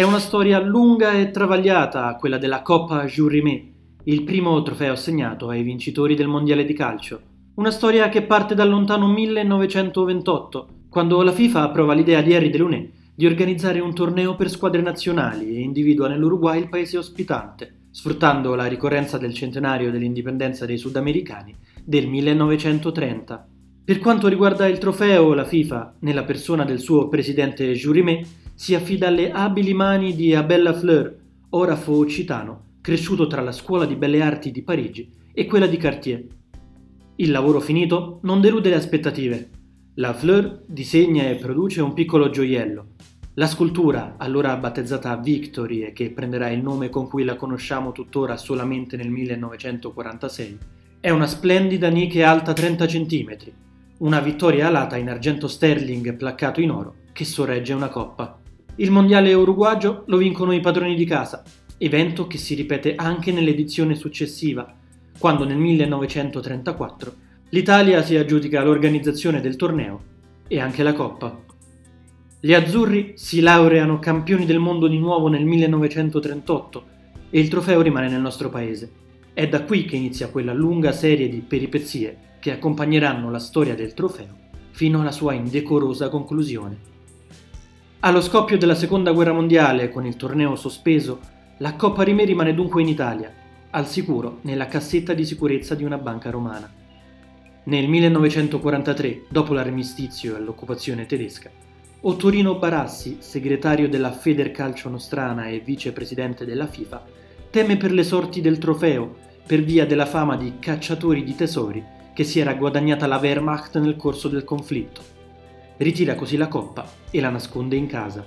È una storia lunga e travagliata, quella della Coppa Jurimé, il primo trofeo assegnato ai vincitori del Mondiale di calcio. Una storia che parte dal lontano 1928, quando la FIFA approva l'idea di Harry Delunè di organizzare un torneo per squadre nazionali e individua nell'Uruguay il paese ospitante, sfruttando la ricorrenza del centenario dell'indipendenza dei sudamericani del 1930. Per quanto riguarda il trofeo, la FIFA, nella persona del suo presidente Jurimé, si affida alle abili mani di Abella Fleur, orafo occitano, cresciuto tra la scuola di belle arti di Parigi e quella di Cartier. Il lavoro finito non delude le aspettative. La Fleur disegna e produce un piccolo gioiello. La scultura, allora battezzata Victory e che prenderà il nome con cui la conosciamo tuttora solamente nel 1946, è una splendida niche alta 30 cm, una vittoria alata in argento sterling placcato in oro che sorregge una coppa. Il mondiale uruguagio lo vincono i padroni di casa, evento che si ripete anche nell'edizione successiva, quando nel 1934 l'Italia si aggiudica l'organizzazione del torneo e anche la coppa. Gli azzurri si laureano campioni del mondo di nuovo nel 1938 e il trofeo rimane nel nostro paese. È da qui che inizia quella lunga serie di peripezie che accompagneranno la storia del trofeo fino alla sua indecorosa conclusione. Allo scoppio della seconda guerra mondiale, con il torneo sospeso, la Coppa Rimè rimane dunque in Italia, al sicuro nella cassetta di sicurezza di una banca romana. Nel 1943, dopo l'armistizio e l'occupazione tedesca, Ottorino Barassi, segretario della Federcalcio Nostrana e vicepresidente della FIFA, teme per le sorti del trofeo per via della fama di cacciatori di tesori che si era guadagnata la Wehrmacht nel corso del conflitto ritira così la coppa e la nasconde in casa.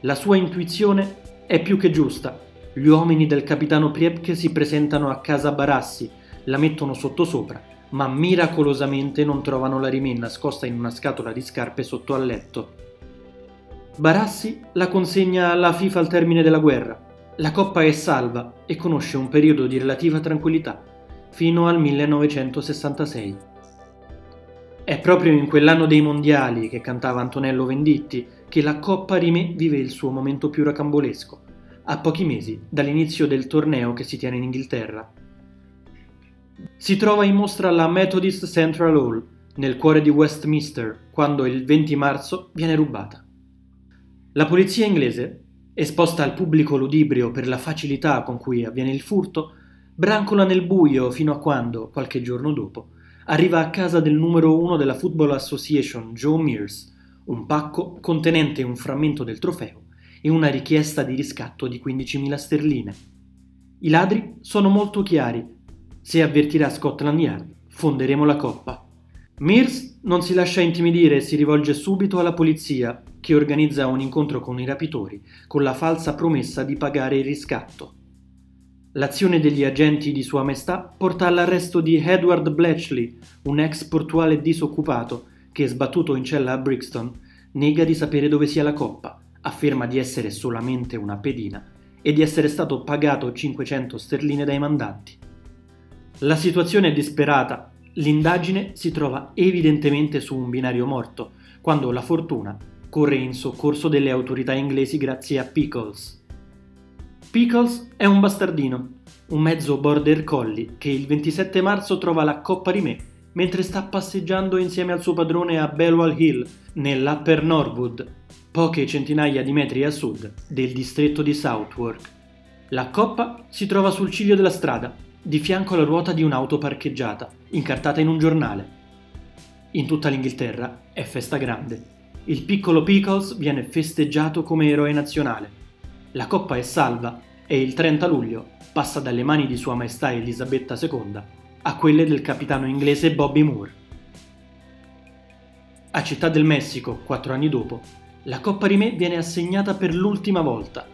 La sua intuizione è più che giusta. Gli uomini del capitano Priepke si presentano a casa Barassi, la mettono sottosopra, ma miracolosamente non trovano la rimè nascosta in una scatola di scarpe sotto al letto. Barassi la consegna alla FIFA al termine della guerra. La coppa è salva e conosce un periodo di relativa tranquillità, fino al 1966. È proprio in quell'anno dei mondiali che cantava Antonello Venditti che la Coppa Rimè vive il suo momento più racambolesco, a pochi mesi dall'inizio del torneo che si tiene in Inghilterra. Si trova in mostra alla Methodist Central Hall, nel cuore di Westminster, quando il 20 marzo viene rubata. La polizia inglese, esposta al pubblico ludibrio per la facilità con cui avviene il furto, brancola nel buio fino a quando, qualche giorno dopo, arriva a casa del numero uno della Football Association, Joe Mears, un pacco contenente un frammento del trofeo e una richiesta di riscatto di 15.000 sterline. I ladri sono molto chiari. Se avvertirà Scotland Yard, fonderemo la coppa. Mears non si lascia intimidire e si rivolge subito alla polizia, che organizza un incontro con i rapitori, con la falsa promessa di pagare il riscatto. L'azione degli agenti di Sua Maestà porta all'arresto di Edward Bletchley, un ex portuale disoccupato che, sbattuto in cella a Brixton, nega di sapere dove sia la coppa, afferma di essere solamente una pedina e di essere stato pagato 500 sterline dai mandanti. La situazione è disperata, l'indagine si trova evidentemente su un binario morto, quando la fortuna corre in soccorso delle autorità inglesi grazie a Pickles, Pickles è un bastardino, un mezzo border collie che il 27 marzo trova la coppa di me mentre sta passeggiando insieme al suo padrone a Belwall Hill, nell'Upper Norwood, poche centinaia di metri a sud del distretto di Southwark. La coppa si trova sul ciglio della strada, di fianco alla ruota di un'auto parcheggiata, incartata in un giornale. In tutta l'Inghilterra è festa grande. Il piccolo Pickles viene festeggiato come eroe nazionale. La coppa è salva e il 30 luglio passa dalle mani di Sua Maestà Elisabetta II a quelle del capitano inglese Bobby Moore. A Città del Messico, quattro anni dopo, la Coppa Rimè viene assegnata per l'ultima volta.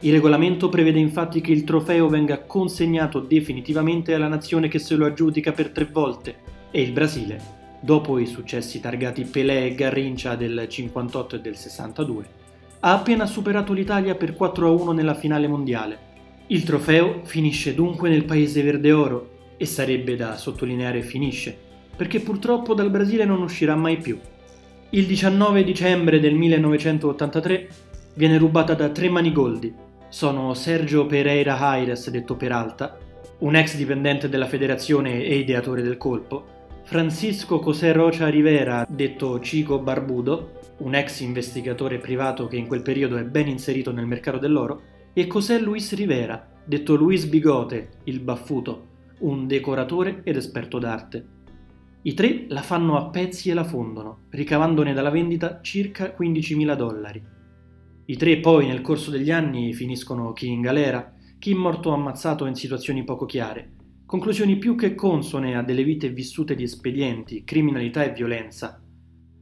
Il regolamento prevede infatti che il trofeo venga consegnato definitivamente alla nazione che se lo aggiudica per tre volte e il Brasile, dopo i successi targati Pelé e Garrincia del 58 e del 62, ha appena superato l'Italia per 4-1 nella finale mondiale. Il trofeo finisce dunque nel paese verde oro e sarebbe da sottolineare finisce, perché purtroppo dal Brasile non uscirà mai più. Il 19 dicembre del 1983 viene rubata da tre manigoldi. Sono Sergio Pereira Aires, detto Peralta, un ex dipendente della federazione e ideatore del colpo, Francisco José Rocha Rivera, detto Chico Barbudo, un ex investigatore privato che in quel periodo è ben inserito nel mercato dell'oro, e José Luis Rivera, detto Luis Bigote, il baffuto, un decoratore ed esperto d'arte. I tre la fanno a pezzi e la fondono, ricavandone dalla vendita circa 15.000 dollari. I tre poi nel corso degli anni finiscono chi in galera, chi morto o ammazzato in situazioni poco chiare, conclusioni più che consone a delle vite vissute di espedienti, criminalità e violenza.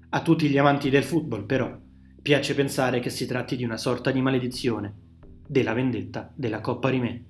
A tutti gli amanti del football, però, piace pensare che si tratti di una sorta di maledizione, della vendetta della Coppa Rimè.